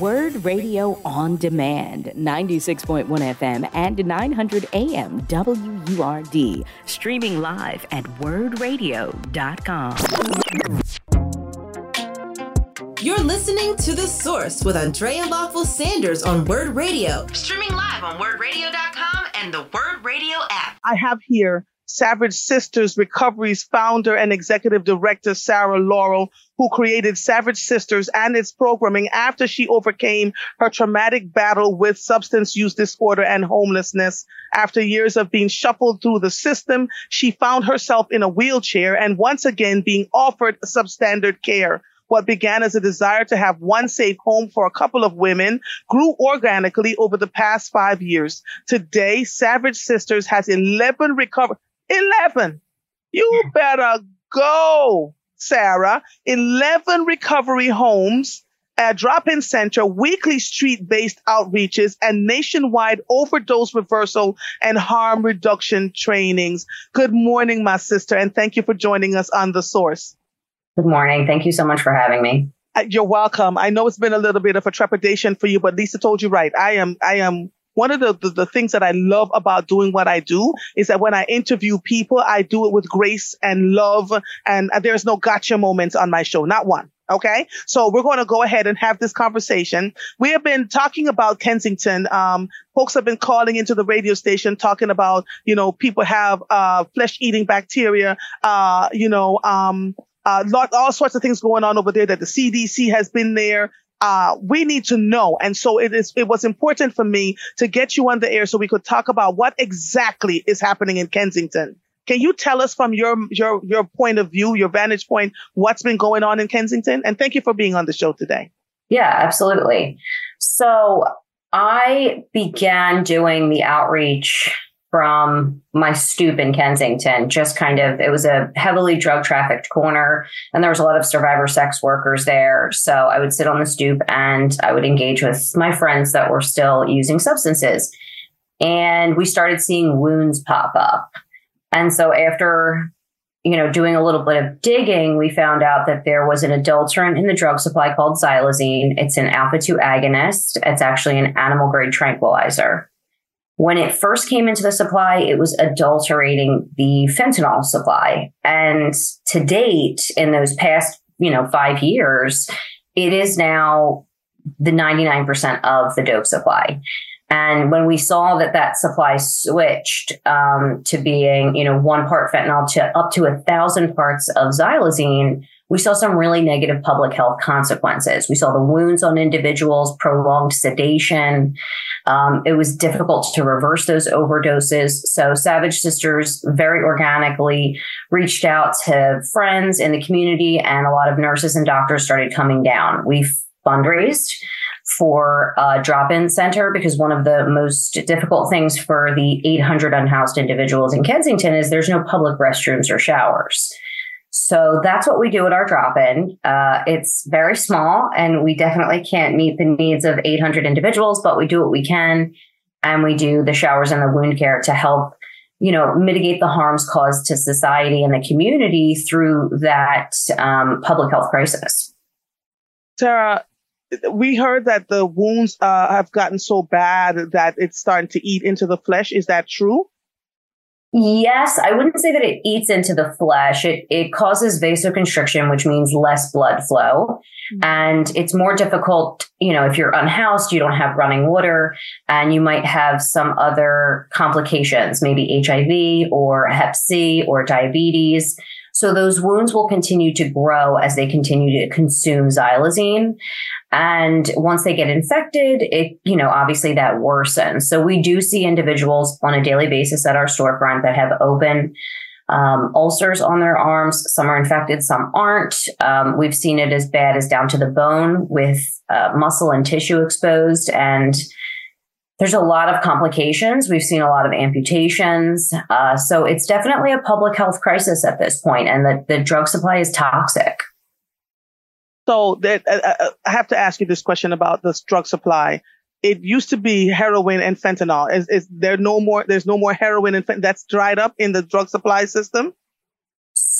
Word Radio on Demand, 96.1 FM and 900 AM WURD. Streaming live at wurdradio.com. You're listening to The Source with Andrea Lawful Sanders on Word Radio. Streaming live on wurdradio.com and the Word Radio app. I have here Savage Sisters Recovery's founder and executive director, Sarah Laurel, who created Savage Sisters and its programming after she overcame her traumatic battle with substance use disorder and homelessness. After years of being shuffled through the system, she found herself in a wheelchair and once again being offered substandard care. What began as a desire to have one safe home for a couple of women grew organically over the past five years. Today, Savage Sisters has 11 recovered, 11. You better go, Sarah. 11 recovery homes, a drop-in center, weekly street-based outreaches, and nationwide overdose reversal and harm reduction trainings. Good morning, my sister, and thank you for joining us on The Source. Good morning. Thank you so much for having me. Uh, you're welcome. I know it's been a little bit of a trepidation for you, but Lisa told you right. I am, I am one of the, the, the, things that I love about doing what I do is that when I interview people, I do it with grace and love and there's no gotcha moments on my show. Not one. Okay. So we're going to go ahead and have this conversation. We have been talking about Kensington. Um, folks have been calling into the radio station talking about, you know, people have, uh, flesh eating bacteria, uh, you know, um, uh, lot, all sorts of things going on over there that the CDC has been there uh, we need to know. And so it is, it was important for me to get you on the air so we could talk about what exactly is happening in Kensington. Can you tell us from your, your, your point of view, your vantage point, what's been going on in Kensington? And thank you for being on the show today. Yeah, absolutely. So I began doing the outreach from my stoop in Kensington. Just kind of, it was a heavily drug trafficked corner, and there was a lot of survivor sex workers there. So I would sit on the stoop and I would engage with my friends that were still using substances. And we started seeing wounds pop up. And so after you know, doing a little bit of digging, we found out that there was an adulterant in the drug supply called xylazine. It's an alpha 2 agonist. It's actually an animal grade tranquilizer. When it first came into the supply, it was adulterating the fentanyl supply. And to date, in those past, you know, five years, it is now the 99% of the dope supply. And when we saw that that supply switched um, to being, you know, one part fentanyl to up to a thousand parts of xylazine, we saw some really negative public health consequences. We saw the wounds on individuals, prolonged sedation. Um, it was difficult to reverse those overdoses. So Savage Sisters very organically reached out to friends in the community and a lot of nurses and doctors started coming down. We fundraised for a drop-in center because one of the most difficult things for the 800 unhoused individuals in Kensington is there's no public restrooms or showers. So that's what we do at our drop in. Uh, it's very small and we definitely can't meet the needs of 800 individuals, but we do what we can. And we do the showers and the wound care to help, you know, mitigate the harms caused to society and the community through that um, public health crisis. Sarah, we heard that the wounds uh, have gotten so bad that it's starting to eat into the flesh. Is that true? Yes, I wouldn't say that it eats into the flesh. It it causes vasoconstriction, which means less blood flow. Mm-hmm. And it's more difficult, you know, if you're unhoused, you don't have running water, and you might have some other complications, maybe HIV or hep C or diabetes. So those wounds will continue to grow as they continue to consume xylazine. And once they get infected, it, you know, obviously that worsens. So we do see individuals on a daily basis at our storefront that have open um, ulcers on their arms. Some are infected, some aren't. Um, we've seen it as bad as down to the bone with uh, muscle and tissue exposed. And there's a lot of complications. We've seen a lot of amputations. Uh, so it's definitely a public health crisis at this point, and the, the drug supply is toxic. So that uh, uh, uh, I have to ask you this question about this drug supply. It used to be heroin and fentanyl. Is, is there no more? There's no more heroin and fentanyl that's dried up in the drug supply system.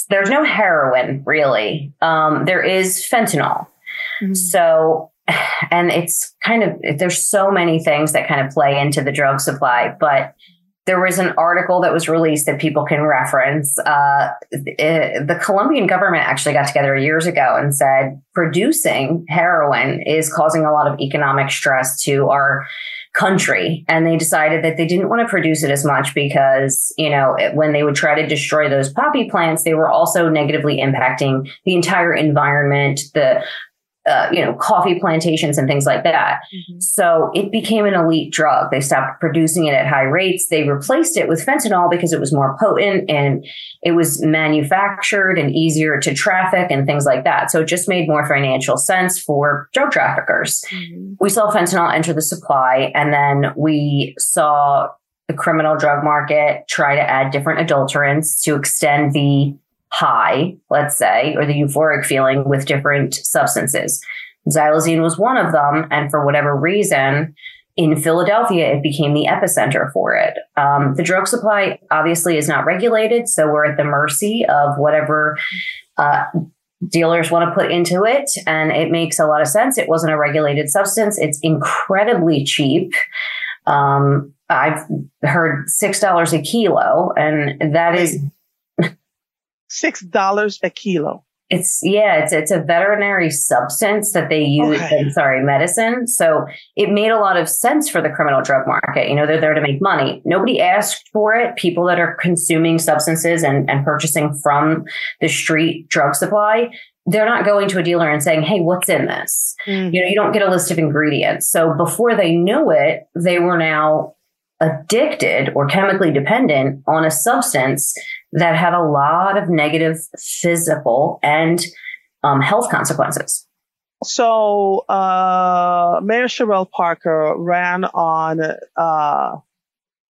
There's no heroin really. Um, there is fentanyl. Mm-hmm. So and it's kind of there's so many things that kind of play into the drug supply, but there was an article that was released that people can reference. Uh, it, the Colombian government actually got together years ago and said producing heroin is causing a lot of economic stress to our country. And they decided that they didn't want to produce it as much because, you know, when they would try to destroy those poppy plants, they were also negatively impacting the entire environment, the uh, you know, coffee plantations and things like that. Mm-hmm. So it became an elite drug. They stopped producing it at high rates. They replaced it with fentanyl because it was more potent and it was manufactured and easier to traffic and things like that. So it just made more financial sense for drug traffickers. Mm-hmm. We saw fentanyl enter the supply and then we saw the criminal drug market try to add different adulterants to extend the high, let's say, or the euphoric feeling with different substances. Xylazine was one of them. And for whatever reason, in Philadelphia, it became the epicenter for it. Um, the drug supply obviously is not regulated, so we're at the mercy of whatever uh, dealers want to put into it. And it makes a lot of sense. It wasn't a regulated substance, it's incredibly cheap. Um, I've heard $6 a kilo, and that is six dollars a kilo. It's yeah, it's it's a veterinary substance that they use okay. in sorry medicine. So it made a lot of sense for the criminal drug market. You know, they're there to make money. Nobody asked for it. People that are consuming substances and, and purchasing from the street drug supply, they're not going to a dealer and saying, Hey, what's in this? Mm-hmm. You know, you don't get a list of ingredients. So before they knew it, they were now addicted or chemically dependent on a substance that had a lot of negative physical and um, health consequences. So, uh, Mayor Cherelle Parker ran on uh,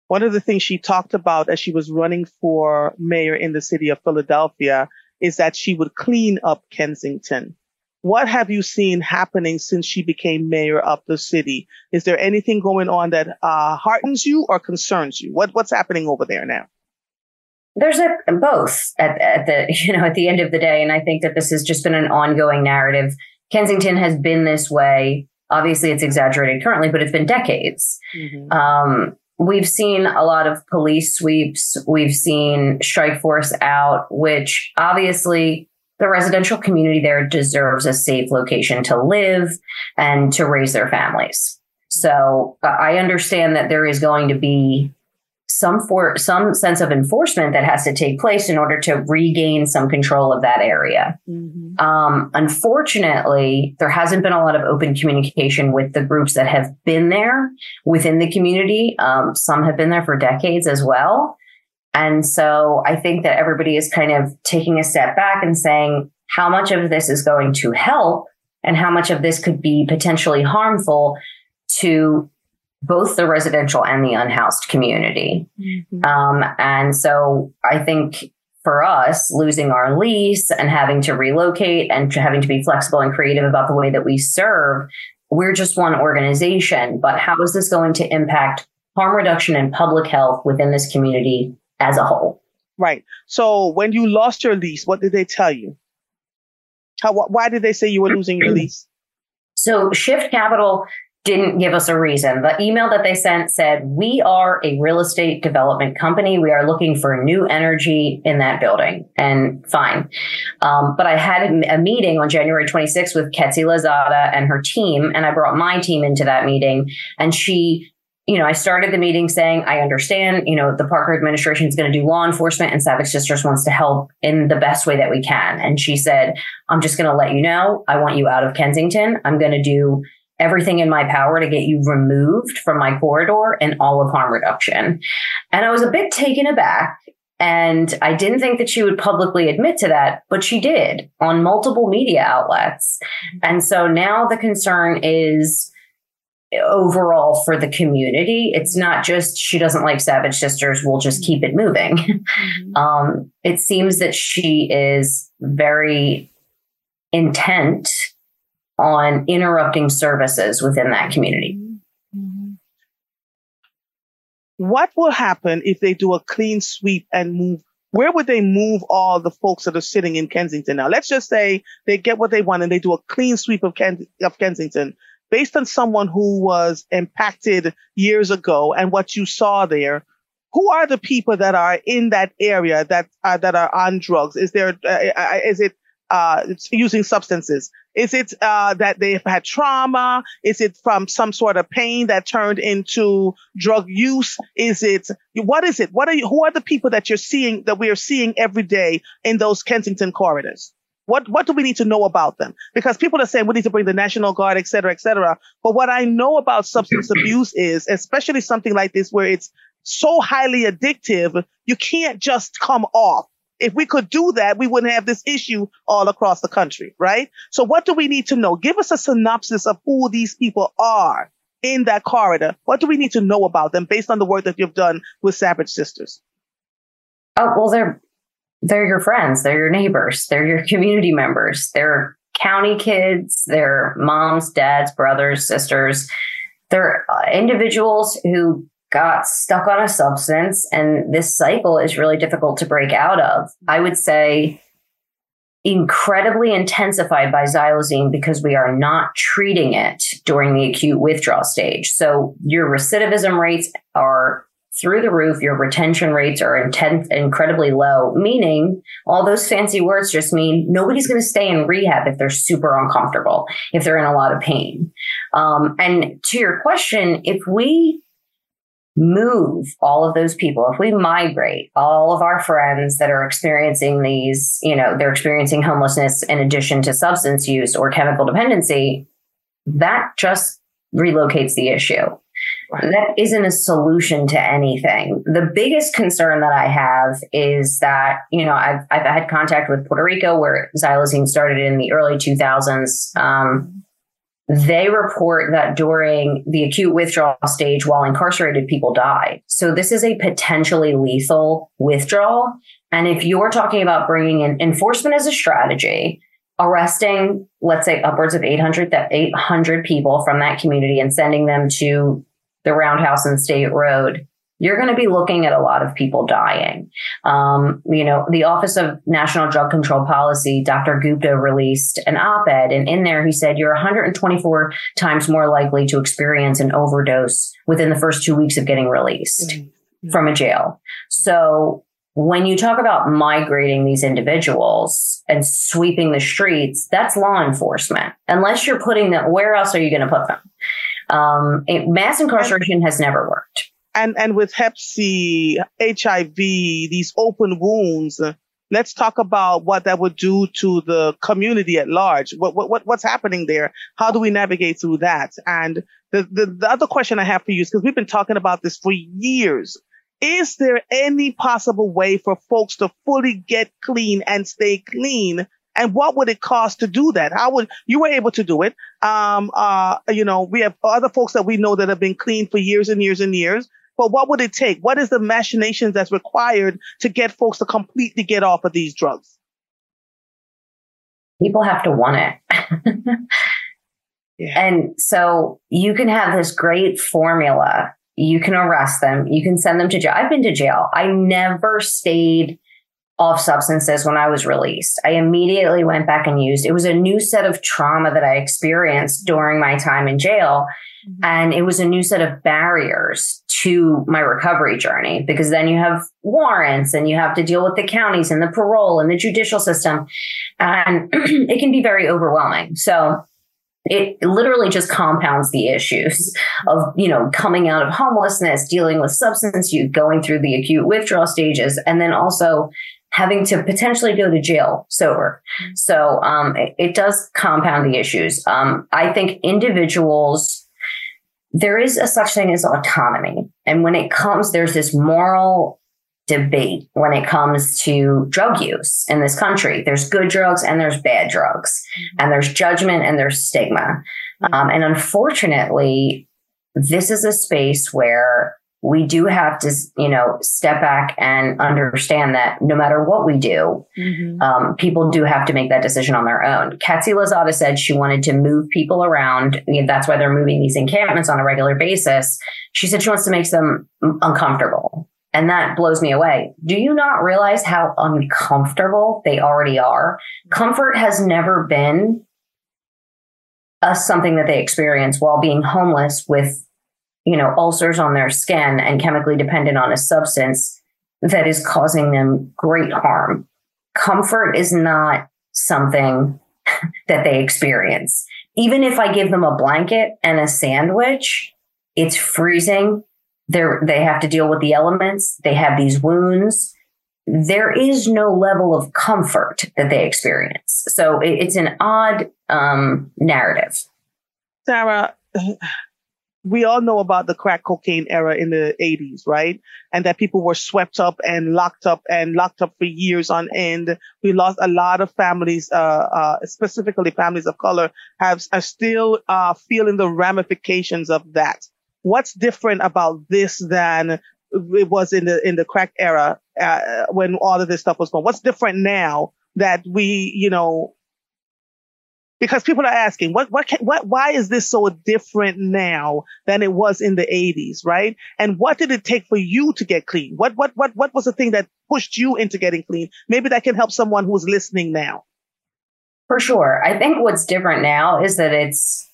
one of the things she talked about as she was running for mayor in the city of Philadelphia is that she would clean up Kensington. What have you seen happening since she became mayor of the city? Is there anything going on that uh, heartens you or concerns you? What, what's happening over there now? There's a both at, at the you know at the end of the day, and I think that this has just been an ongoing narrative. Kensington has been this way. Obviously, it's exaggerated currently, but it's been decades. Mm-hmm. Um, we've seen a lot of police sweeps. We've seen strike force out, which obviously the residential community there deserves a safe location to live and to raise their families. So I understand that there is going to be some for some sense of enforcement that has to take place in order to regain some control of that area. Mm-hmm. Um, unfortunately, there hasn't been a lot of open communication with the groups that have been there within the community. Um, some have been there for decades as well. And so I think that everybody is kind of taking a step back and saying, how much of this is going to help and how much of this could be potentially harmful to both the residential and the unhoused community. Mm-hmm. Um, and so I think for us, losing our lease and having to relocate and having to be flexible and creative about the way that we serve, we're just one organization. But how is this going to impact harm reduction and public health within this community as a whole. Right. So when you lost your lease, what did they tell you? How, why did they say you were losing your lease? So Shift Capital didn't give us a reason. The email that they sent said, we are a real estate development company. We are looking for new energy in that building and fine. Um, but I had a meeting on January 26th with Quetcy Lozada and her team. And I brought my team into that meeting and she you know, I started the meeting saying, I understand, you know, the Parker administration is going to do law enforcement and Savage Sisters wants to help in the best way that we can. And she said, I'm just going to let you know, I want you out of Kensington. I'm going to do everything in my power to get you removed from my corridor and all of harm reduction. And I was a bit taken aback. And I didn't think that she would publicly admit to that, but she did on multiple media outlets. And so now the concern is, overall for the community. It's not just she doesn't like Savage Sisters, we'll just keep it moving. Mm-hmm. Um, it seems that she is very intent on interrupting services within that community. Mm-hmm. What will happen if they do a clean sweep and move? Where would they move all the folks that are sitting in Kensington now? Let's just say they get what they want and they do a clean sweep of, Ken- of Kensington based on someone who was impacted years ago and what you saw there, who are the people that are in that area that uh, that are on drugs? Is there uh, uh is it uh, using substances? Is it uh, that they've had trauma? Is it from some sort of pain that turned into drug use? Is it what is it? What are you? Who are the people that you're seeing that we are seeing every day in those Kensington corridors? What what do we need to know about them? Because people are saying we need to bring the National Guard, et cetera, et cetera. But what I know about substance abuse is, especially something like this where it's so highly addictive, you can't just come off. If we could do that, we wouldn't have this issue all across the country, right? So what do we need to know? Give us a synopsis of who these people are in that corridor. What do we need to know about them based on the work that you've done with Savage Sisters? Oh, well, they're they're your friends, they're your neighbors, they're your community members, they're county kids, they're moms, dads, brothers, sisters. They're uh, individuals who got stuck on a substance, and this cycle is really difficult to break out of. I would say incredibly intensified by xylazine because we are not treating it during the acute withdrawal stage. So your recidivism rates are through the roof. Your retention rates are intense, incredibly low, meaning all those fancy words just mean nobody's going to stay in rehab if they're super uncomfortable, if they're in a lot of pain. Um, and to your question, if we move all of those people, if we migrate all of our friends that are experiencing these, you know, they're experiencing homelessness in addition to substance use or chemical dependency, that just relocates the issue. That isn't a solution to anything. The biggest concern that I have is that, you know, I've, I've had contact with Puerto Rico where xylazine started in the early 2000s. Um, they report that during the acute withdrawal stage while incarcerated people die. So this is a potentially lethal withdrawal. And if you're talking about bringing in enforcement as a strategy, arresting, let's say upwards of 800, that 800 people from that community and sending them to the Roundhouse and State Road, you're going to be looking at a lot of people dying. Um, you know, the Office of National Drug Control Policy, Dr. Gupta released an op-ed and in there he said you're 124 times more likely to experience an overdose within the first two weeks of getting released mm-hmm. from a jail. So when you talk about migrating these individuals and sweeping the streets, that's law enforcement. Unless you're putting them, where else are you going to put them? Um, mass incarceration has never worked and and with Hep C, HIV, these open wounds, let's talk about what that would do to the community at large. What what what's happening there? How do we navigate through that? And the the, the other question I have for you is because we've been talking about this for years. Is there any possible way for folks to fully get clean and stay clean and what would it cost to do that? How would you were able to do it? Um, uh, you know, we have other folks that we know that have been clean for years and years and years. But what would it take? What is the machinations that's required to get folks to completely get off of these drugs? People have to want it. yeah. And so you can have this great formula. You can arrest them. You can send them to jail. I've been to jail. I never stayed off substances when I was released. I immediately went back and used. It was a new set of trauma that I experienced during my time in jail. Mm-hmm. And it was a new set of barriers to my recovery journey because then you have warrants and you have to deal with the counties and the parole and the judicial system. And it can be very overwhelming. So it literally just compounds the issues of, you know, coming out of homelessness, dealing with substance use, going through the acute withdrawal stages, and then also having to potentially go to jail sober. Mm-hmm. So um, it, it, does compound the issues. Um, I think individuals, there is a such thing as autonomy. And when it comes, there's this moral debate when it comes to drug use in this country. There's good drugs and there's bad drugs, mm-hmm. and there's judgment and there's stigma. Mm-hmm. Um, and unfortunately, this is a space where we do have to, you know, step back and understand that no matter what we do, mm-hmm. um, people do have to make that decision on their own. Quetcy Lozada said she wanted to move people around. You know, that's why they're moving these encampments on a regular basis. She said she wants to make them uncomfortable. And that blows me away. Do you not realize how uncomfortable they already are? Comfort has never been a, something that they experience while being homeless with, you know, ulcers on their skin and chemically dependent on a substance that is causing them great harm. Comfort is not something that they experience. Even if I give them a blanket and a sandwich, it's freezing. They're, they have to deal with the elements. They have these wounds. There is no level of comfort that they experience. So it, it's an odd um, narrative. Sarah, we all know about the crack cocaine era in the 80s, right? And that people were swept up and locked up and locked up for years on end. We lost a lot of families, uh, uh, specifically families of color have, are still, uh, feeling the ramifications of that. What's different about this than it was in the, in the crack era, uh, when all of this stuff was going? What's different now that we, you know, because people are asking what what can, what why is this so different now than it was in the 80s right and what did it take for you to get clean what what what what was the thing that pushed you into getting clean maybe that can help someone who's listening now for sure i think what's different now is that it's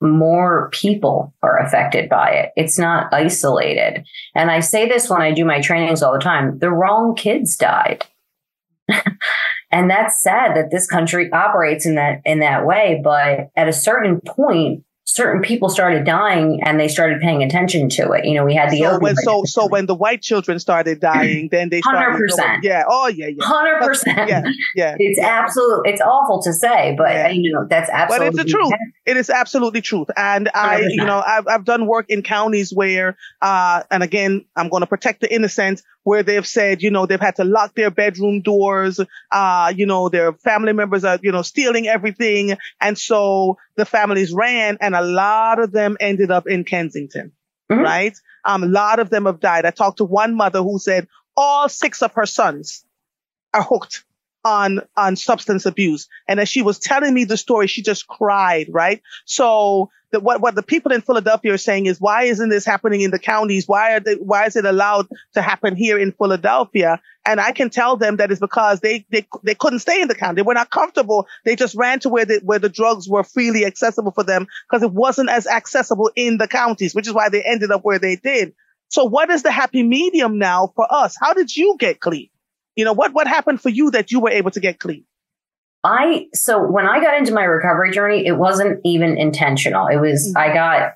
more people are affected by it. It's not isolated. And I say this when I do my trainings all the time. The wrong kids died. And that's sad that this country operates in that in that way. But at a certain point, certain people started dying and they started paying attention to it. You know, we had the so when, so so when the white children started dying, then they hundred percent. Yeah. Oh yeah. Yeah. Hundred percent. Yeah. Yeah. It's yeah. absolute. It's awful to say, but yeah. you know that's absolutely. But it's the truth. It is absolutely truth. And 100%. I, you know, I've I've done work in counties where, uh, and again, I'm going to protect the innocent where they've said, you know, they've had to lock their bedroom doors. Uh, you know, their family members are, you know, stealing everything. And so the families ran and a lot of them ended up in Kensington, mm-hmm. right? Um, a lot of them have died. I talked to one mother who said all six of her sons are hooked on on substance abuse. And as she was telling me the story, she just cried, right? So the, what what the people in Philadelphia are saying is, why isn't this happening in the counties? Why are they, why is it allowed to happen here in Philadelphia? And I can tell them that it's because they they they couldn't stay in the county. They were not comfortable. They just ran to where the where the drugs were freely accessible for them because it wasn't as accessible in the counties, which is why they ended up where they did. So what is the happy medium now for us? How did you get clean? You know, what, what happened for you that you were able to get clean? I, so when I got into my recovery journey, it wasn't even intentional. It was, mm-hmm. I got,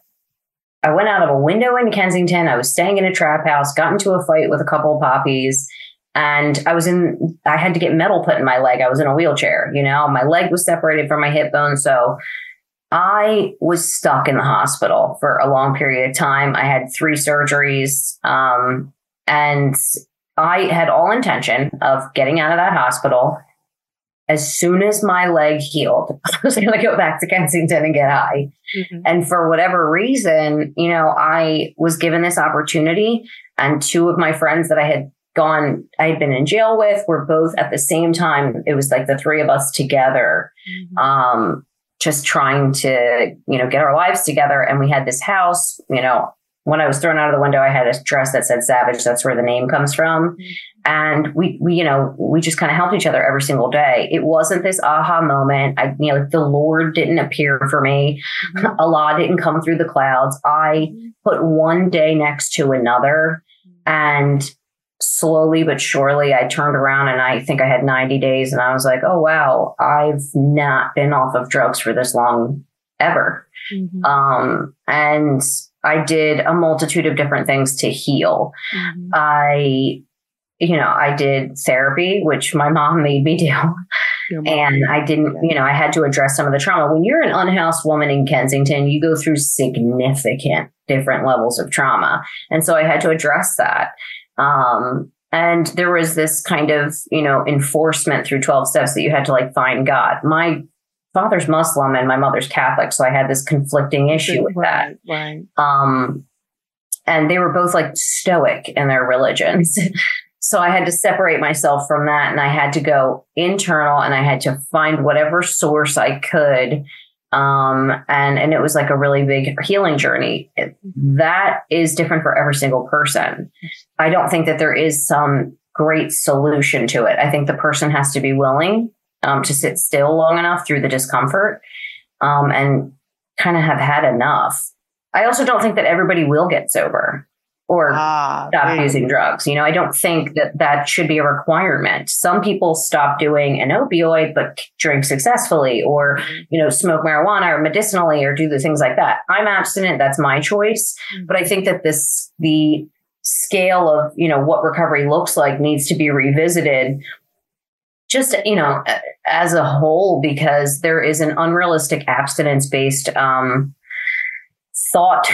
I went out of a window in Kensington. I was staying in a trap house, got into a fight with a couple of poppies. And I was in, I had to get metal put in my leg. I was in a wheelchair, you know, my leg was separated from my hip bone. So I was stuck in the hospital for a long period of time. I had three surgeries. Um, and I had all intention of getting out of that hospital. As soon as my leg healed, I was going to go back to Kensington and get high. Mm-hmm. And for whatever reason, you know, I was given this opportunity, and two of my friends that I had gone, I had been in jail with, were both at the same time. It was like the three of us together, mm-hmm. um, just trying to, you know, get our lives together. And we had this house, you know, when I was thrown out of the window, I had a dress that said Savage. That's where the name comes from. And we, we, you know, we just kind of helped each other every single day. It wasn't this aha moment. I, you know, the Lord didn't appear for me. Mm-hmm. Allah didn't come through the clouds. I put one day next to another and slowly but surely I turned around and I think I had 90 days and I was like, oh, wow, I've not been off of drugs for this long ever. Mm-hmm. Um, and I did a multitude of different things to heal. Mm-hmm. I, you know, I did therapy, which my mom made me do. And I didn't, you know, I had to address some of the trauma. When you're an unhoused woman in Kensington, you go through significant different levels of trauma. And so I had to address that. Um, and there was this kind of, you know, enforcement through 12 steps that you had to like find God. My father's Muslim and my mother's Catholic, so I had this conflicting issue with right, that. Right. Um, and they were both like stoic in their religions. so I had to separate myself from that and I had to go internal and I had to find whatever source I could. Um, and, and it was like a really big healing journey. It, that is different for every single person. I don't think that there is some great solution to it. I think the person has to be willing um, to sit still long enough through the discomfort. um, and kind of have had enough. I also don't think that everybody will get sober or ah, stop using drugs. You know, I don't think that that should be a requirement. Some people stop doing an opioid but drink successfully or, mm-hmm. you know, smoke marijuana or medicinally or do the things like that. I'm abstinent. That's my choice. Mm-hmm. But I think that this, the scale of, you know, what recovery looks like needs to be revisited just you know as a whole because there is an unrealistic abstinence based um, thought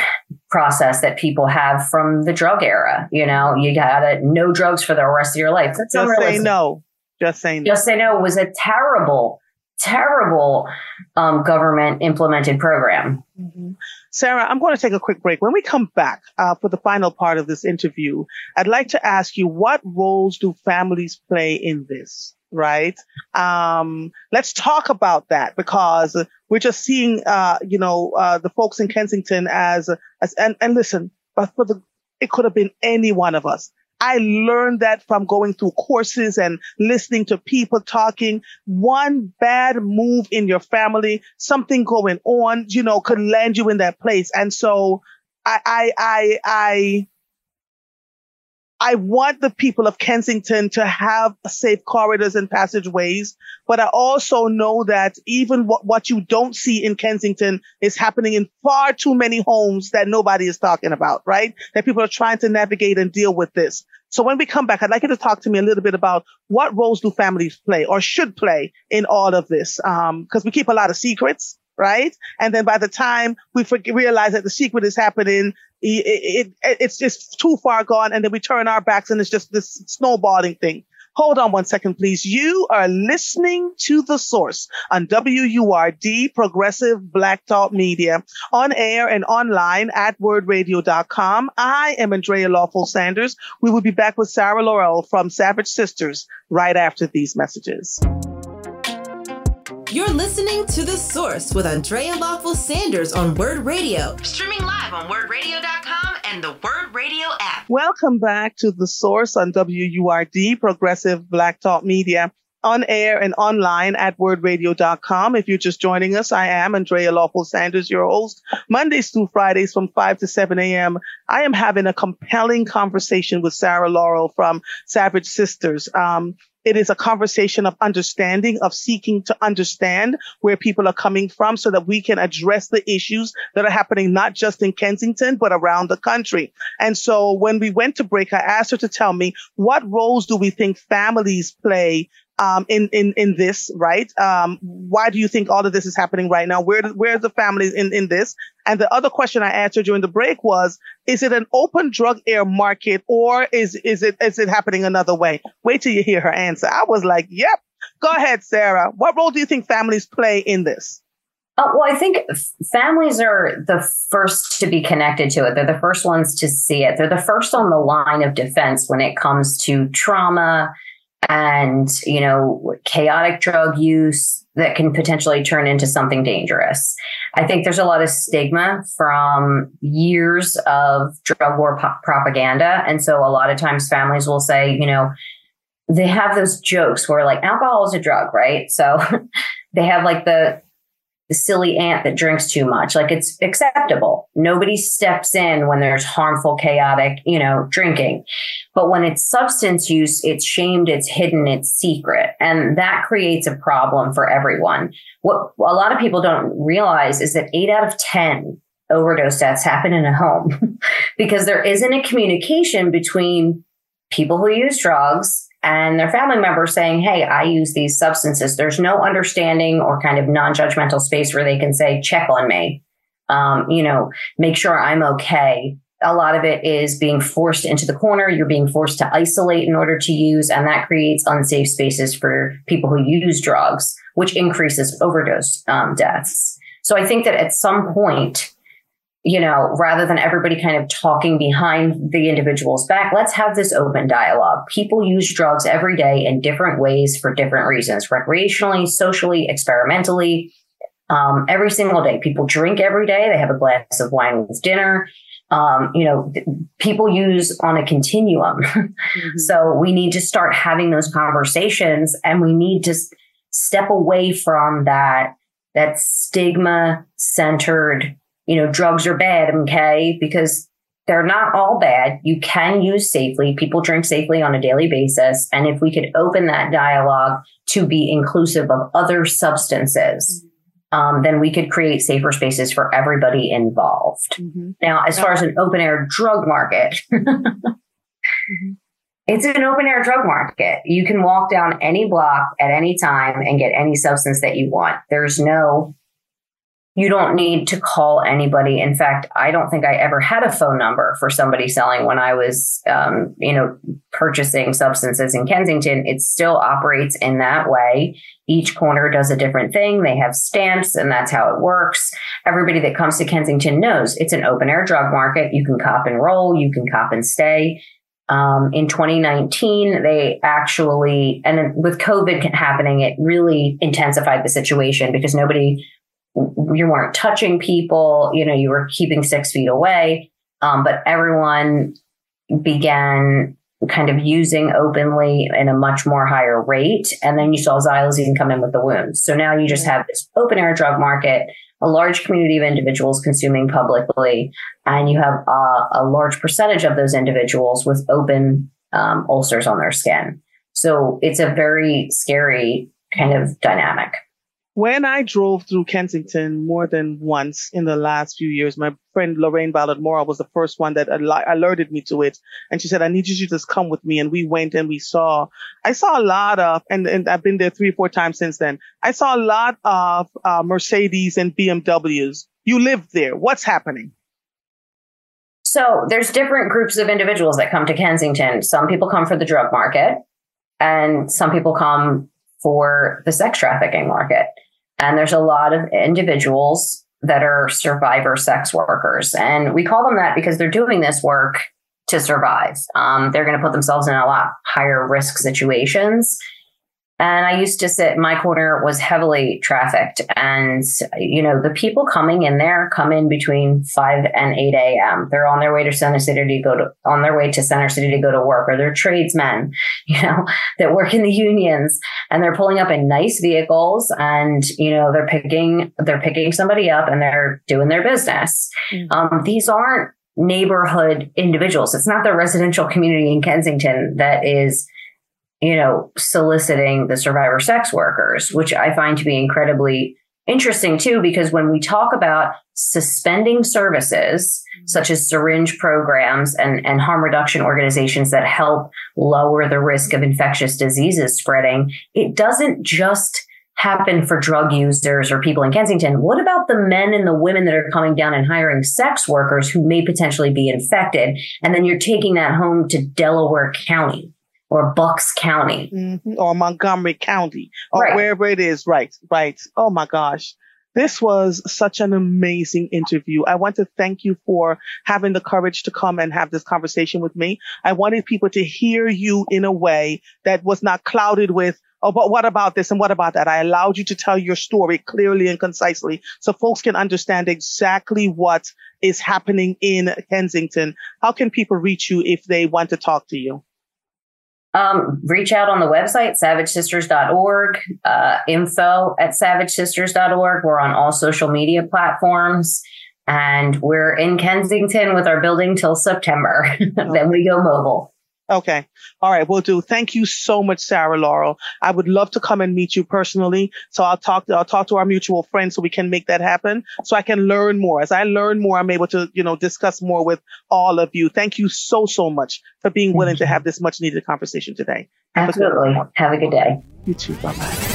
process that people have from the drug era. You know, you gotta no drugs for the rest of your life. That's just say no. Just say no. Just say no was a terrible, terrible um, government implemented program. Mm-hmm. Sarah, I'm going to take a quick break. When we come back uh, for the final part of this interview, I'd like to ask you what roles do families play in this? Right? Um, let's talk about that because we're just seeing, uh, you know, uh, the folks in Kensington as, as, and, and listen, but for the, it could have been any one of us. I learned that from going through courses and listening to people talking. One bad move in your family, something going on, you know, could land you in that place. And so I, I, I, I, I want the people of Kensington to have safe corridors and passageways, but I also know that even what, what you don't see in Kensington is happening in far too many homes that nobody is talking about, right? That people are trying to navigate and deal with this. So when we come back, I'd like you to talk to me a little bit about what roles do families play or should play in all of this? Um, cause we keep a lot of secrets right? And then by the time we realize that the secret is happening, it, it, it's just too far gone. And then we turn our backs and it's just this snowballing thing. Hold on one second, please. You are listening to The Source on WURD Progressive Black Talk Media on air and online at wurdradio.com. I am Andrea Lawful Sanders. We will be back with Sarah Laurel from Savage Sisters right after these messages. You're listening to The Source with Andrea Lawful Sanders on Word Radio, streaming live on wurdradio.com and the Word Radio app. Welcome back to The Source on WURD, Progressive Black Talk Media, on air and online at wurdradio.com. If you're just joining us, I am Andrea Lawful Sanders, your host, Mondays through Fridays from 5 to 7 a.m. I am having a compelling conversation with Sarah Laurel from Savage Sisters. Um, it is a conversation of understanding, of seeking to understand where people are coming from so that we can address the issues that are happening not just in Kensington, but around the country. And so when we went to break, I asked her to tell me what roles do we think families play um, in, in, in this, right? Um, why do you think all of this is happening right now? Where, where's the families in, in this? And the other question I answered during the break was, is it an open drug air market or is, is it, is it happening another way? Wait till you hear her answer. I was like, yep. Go ahead, Sarah. What role do you think families play in this? Uh, well, I think families are the first to be connected to it. They're the first ones to see it. They're the first on the line of defense when it comes to trauma and, you know, chaotic drug use that can potentially turn into something dangerous. I think there's a lot of stigma from years of drug war po- propaganda. And so a lot of times families will say, you know, they have those jokes where like alcohol is a drug, right? So they have like the the silly aunt that drinks too much. Like it's acceptable. Nobody steps in when there's harmful, chaotic, you know, drinking. But when it's substance use, it's shamed, it's hidden, it's secret. And that creates a problem for everyone. What a lot of people don't realize is that eight out of 10 overdose deaths happen in a home because there isn't a communication between people who use drugs and their family members saying, Hey, I use these substances. There's no understanding or kind of non judgmental space where they can say, check on me. Um, you know, make sure I'm okay. A lot of it is being forced into the corner. You're being forced to isolate in order to use, and that creates unsafe spaces for people who use drugs, which increases overdose um, deaths. So I think that at some point, you know, rather than everybody kind of talking behind the individual's back, let's have this open dialogue. People use drugs every day in different ways for different reasons, recreationally, socially, experimentally. Um, every single day, people drink every day. They have a glass of wine with dinner. Um, you know, th- people use on a continuum. Mm-hmm. so we need to start having those conversations and we need to s- step away from that that stigma centered, you know, drugs are bad, okay? Because they're not all bad. You can use safely. People drink safely on a daily basis. And if we could open that dialogue to be inclusive of other substances, um, then we could create safer spaces for everybody involved. Mm-hmm. Now, as far as an open air drug market, mm-hmm. it's an open air drug market. You can walk down any block at any time and get any substance that you want. There's no you don't need to call anybody. In fact, I don't think I ever had a phone number for somebody selling when I was, um, you know, purchasing substances in Kensington. It still operates in that way. Each corner does a different thing. They have stamps and that's how it works. Everybody that comes to Kensington knows it's an open air drug market. You can cop and roll. You can cop and stay. Um, in 2019, they actually, and with COVID happening, it really intensified the situation because nobody you weren't touching people, you know, you were keeping six feet away. Um, but everyone began kind of using openly in a much more higher rate. And then you saw xylazine come in with the wounds. So now you just have this open air drug market, a large community of individuals consuming publicly, and you have a, a large percentage of those individuals with open um, ulcers on their skin. So it's a very scary kind of dynamic. When I drove through Kensington more than once in the last few years, my friend Lorraine Ballard Morrill was the first one that alerted me to it. And she said, I need you to just come with me. And we went and we saw, I saw a lot of, and, and I've been there three or four times since then. I saw a lot of uh, Mercedes and BMWs. You live there. What's happening? So there's different groups of individuals that come to Kensington. Some people come for the drug market and some people come for the sex trafficking market. And there's a lot of individuals that are survivor sex workers. And we call them that because they're doing this work to survive. Um, they're going to put themselves in a lot higher risk situations. And I used to sit, my corner was heavily trafficked. And, you know, the people coming in there come in between 5 and 8 a.m. They're on their way to Center City to go to, on their way to Center City to go to work, or they're tradesmen, you know, that work in the unions and they're pulling up in nice vehicles and, you know, they're picking, they're picking somebody up and they're doing their business. Mm-hmm. Um, these aren't neighborhood individuals. It's not the residential community in Kensington that is, you know, soliciting the survivor sex workers, which I find to be incredibly interesting too, because when we talk about suspending services mm-hmm. such as syringe programs and, and harm reduction organizations that help lower the risk of infectious diseases spreading, it doesn't just happen for drug users or people in Kensington. What about the men and the women that are coming down and hiring sex workers who may potentially be infected? And then you're taking that home to Delaware County or Bucks County mm-hmm. or Montgomery County or right. wherever it is. Right, right. Oh my gosh. This was such an amazing interview. I want to thank you for having the courage to come and have this conversation with me. I wanted people to hear you in a way that was not clouded with, oh, but what about this and what about that? I allowed you to tell your story clearly and concisely so folks can understand exactly what is happening in Kensington. How can people reach you if they want to talk to you? Um, reach out on the website, savagesisters.org, uh, info at savagesisters.org. We're on all social media platforms. And we're in Kensington with our building till September. then we go mobile. Okay. All right. We'll do. Thank you so much, Sarah Laurel. I would love to come and meet you personally. So I'll talk, I'll talk to our mutual friends so we can make that happen. So I can learn more. As I learn more, I'm able to, you know, discuss more with all of you. Thank you so, so much for being willing to mm-hmm. have this much needed conversation today. Have Absolutely. Have a good day. You too. Bye bye.